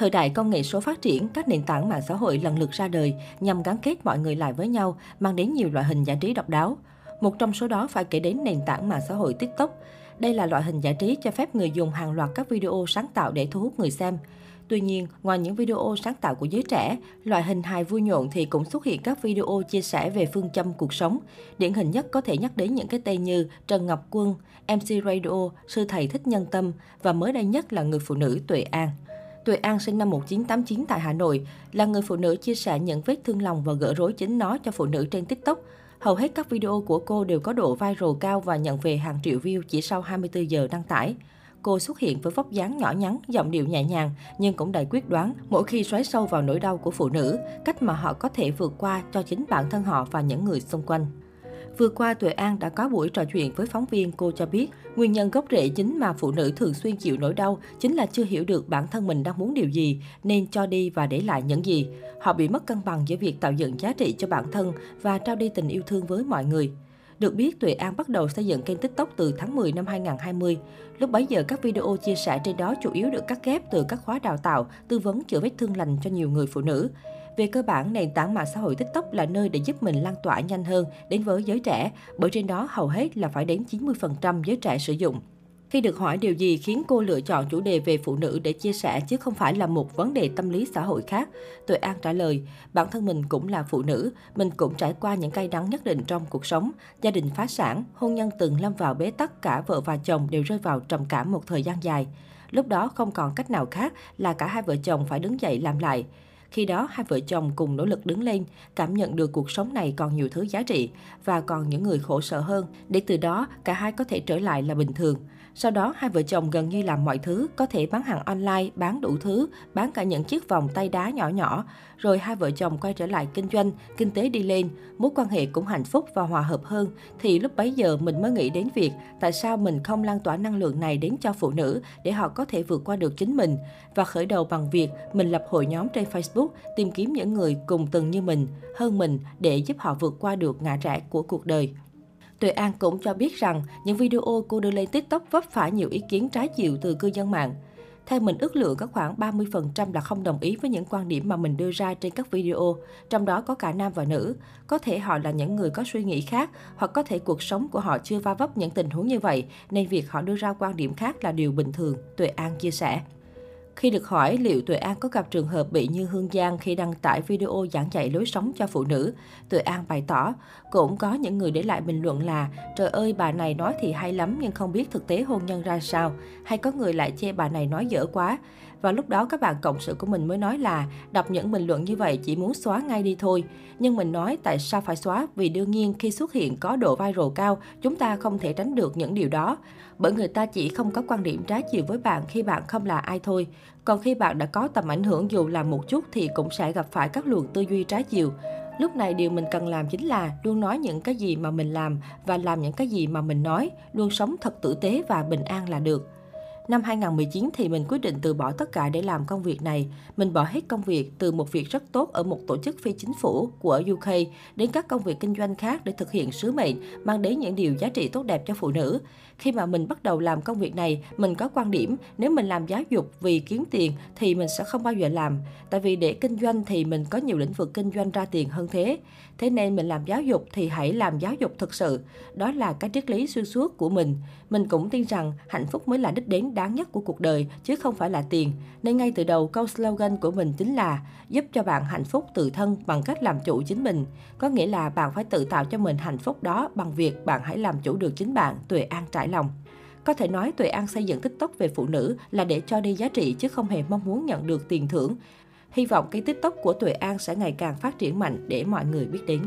Thời đại công nghệ số phát triển, các nền tảng mạng xã hội lần lượt ra đời nhằm gắn kết mọi người lại với nhau, mang đến nhiều loại hình giải trí độc đáo. Một trong số đó phải kể đến nền tảng mạng xã hội TikTok. Đây là loại hình giải trí cho phép người dùng hàng loạt các video sáng tạo để thu hút người xem. Tuy nhiên, ngoài những video sáng tạo của giới trẻ, loại hình hài vui nhộn thì cũng xuất hiện các video chia sẻ về phương châm cuộc sống. Điển hình nhất có thể nhắc đến những cái tên như Trần Ngọc Quân, MC Radio, Sư Thầy Thích Nhân Tâm và mới đây nhất là người phụ nữ Tuệ An. Tuệ An sinh năm 1989 tại Hà Nội, là người phụ nữ chia sẻ những vết thương lòng và gỡ rối chính nó cho phụ nữ trên TikTok. Hầu hết các video của cô đều có độ viral cao và nhận về hàng triệu view chỉ sau 24 giờ đăng tải. Cô xuất hiện với vóc dáng nhỏ nhắn, giọng điệu nhẹ nhàng nhưng cũng đầy quyết đoán mỗi khi xoáy sâu vào nỗi đau của phụ nữ, cách mà họ có thể vượt qua cho chính bản thân họ và những người xung quanh. Vừa qua, Tuệ An đã có buổi trò chuyện với phóng viên, cô cho biết nguyên nhân gốc rễ chính mà phụ nữ thường xuyên chịu nỗi đau chính là chưa hiểu được bản thân mình đang muốn điều gì, nên cho đi và để lại những gì. Họ bị mất cân bằng giữa việc tạo dựng giá trị cho bản thân và trao đi tình yêu thương với mọi người. Được biết, Tuệ An bắt đầu xây dựng kênh TikTok từ tháng 10 năm 2020. Lúc bấy giờ, các video chia sẻ trên đó chủ yếu được cắt ghép từ các khóa đào tạo, tư vấn chữa vết thương lành cho nhiều người phụ nữ. Về cơ bản, nền tảng mạng xã hội TikTok là nơi để giúp mình lan tỏa nhanh hơn đến với giới trẻ, bởi trên đó hầu hết là phải đến 90% giới trẻ sử dụng. Khi được hỏi điều gì khiến cô lựa chọn chủ đề về phụ nữ để chia sẻ chứ không phải là một vấn đề tâm lý xã hội khác, Tuệ An trả lời, bản thân mình cũng là phụ nữ, mình cũng trải qua những cay đắng nhất định trong cuộc sống. Gia đình phá sản, hôn nhân từng lâm vào bế tắc, cả vợ và chồng đều rơi vào trầm cảm một thời gian dài. Lúc đó không còn cách nào khác là cả hai vợ chồng phải đứng dậy làm lại. Khi đó, hai vợ chồng cùng nỗ lực đứng lên, cảm nhận được cuộc sống này còn nhiều thứ giá trị và còn những người khổ sở hơn, để từ đó cả hai có thể trở lại là bình thường. Sau đó, hai vợ chồng gần như làm mọi thứ, có thể bán hàng online, bán đủ thứ, bán cả những chiếc vòng tay đá nhỏ nhỏ. Rồi hai vợ chồng quay trở lại kinh doanh, kinh tế đi lên, mối quan hệ cũng hạnh phúc và hòa hợp hơn. Thì lúc bấy giờ mình mới nghĩ đến việc tại sao mình không lan tỏa năng lượng này đến cho phụ nữ để họ có thể vượt qua được chính mình. Và khởi đầu bằng việc mình lập hội nhóm trên Facebook tìm kiếm những người cùng từng như mình, hơn mình để giúp họ vượt qua được ngã rẽ của cuộc đời. Tuệ An cũng cho biết rằng những video cô đưa lên TikTok vấp phải nhiều ý kiến trái chiều từ cư dân mạng. Theo mình ước lượng có khoảng 30% là không đồng ý với những quan điểm mà mình đưa ra trên các video, trong đó có cả nam và nữ. Có thể họ là những người có suy nghĩ khác, hoặc có thể cuộc sống của họ chưa va vấp những tình huống như vậy, nên việc họ đưa ra quan điểm khác là điều bình thường, Tuệ An chia sẻ. Khi được hỏi liệu Tuệ An có gặp trường hợp bị như Hương Giang khi đăng tải video giảng dạy lối sống cho phụ nữ, Tuệ An bày tỏ, cũng có những người để lại bình luận là trời ơi bà này nói thì hay lắm nhưng không biết thực tế hôn nhân ra sao, hay có người lại chê bà này nói dở quá. Và lúc đó các bạn cộng sự của mình mới nói là đọc những bình luận như vậy chỉ muốn xóa ngay đi thôi. Nhưng mình nói tại sao phải xóa vì đương nhiên khi xuất hiện có độ viral cao, chúng ta không thể tránh được những điều đó. Bởi người ta chỉ không có quan điểm trái chiều với bạn khi bạn không là ai thôi. Còn khi bạn đã có tầm ảnh hưởng dù là một chút thì cũng sẽ gặp phải các luồng tư duy trái chiều. Lúc này điều mình cần làm chính là luôn nói những cái gì mà mình làm và làm những cái gì mà mình nói, luôn sống thật tử tế và bình an là được. Năm 2019 thì mình quyết định từ bỏ tất cả để làm công việc này. Mình bỏ hết công việc từ một việc rất tốt ở một tổ chức phi chính phủ của UK đến các công việc kinh doanh khác để thực hiện sứ mệnh, mang đến những điều giá trị tốt đẹp cho phụ nữ. Khi mà mình bắt đầu làm công việc này, mình có quan điểm nếu mình làm giáo dục vì kiếm tiền thì mình sẽ không bao giờ làm. Tại vì để kinh doanh thì mình có nhiều lĩnh vực kinh doanh ra tiền hơn thế. Thế nên mình làm giáo dục thì hãy làm giáo dục thực sự. Đó là cái triết lý xuyên suốt của mình. Mình cũng tin rằng hạnh phúc mới là đích đến đáng nhất của cuộc đời, chứ không phải là tiền. Nên ngay từ đầu, câu slogan của mình chính là giúp cho bạn hạnh phúc tự thân bằng cách làm chủ chính mình. Có nghĩa là bạn phải tự tạo cho mình hạnh phúc đó bằng việc bạn hãy làm chủ được chính bạn, Tuệ An trải lòng. Có thể nói Tuệ An xây dựng TikTok về phụ nữ là để cho đi giá trị chứ không hề mong muốn nhận được tiền thưởng. Hy vọng cái TikTok của Tuệ An sẽ ngày càng phát triển mạnh để mọi người biết đến.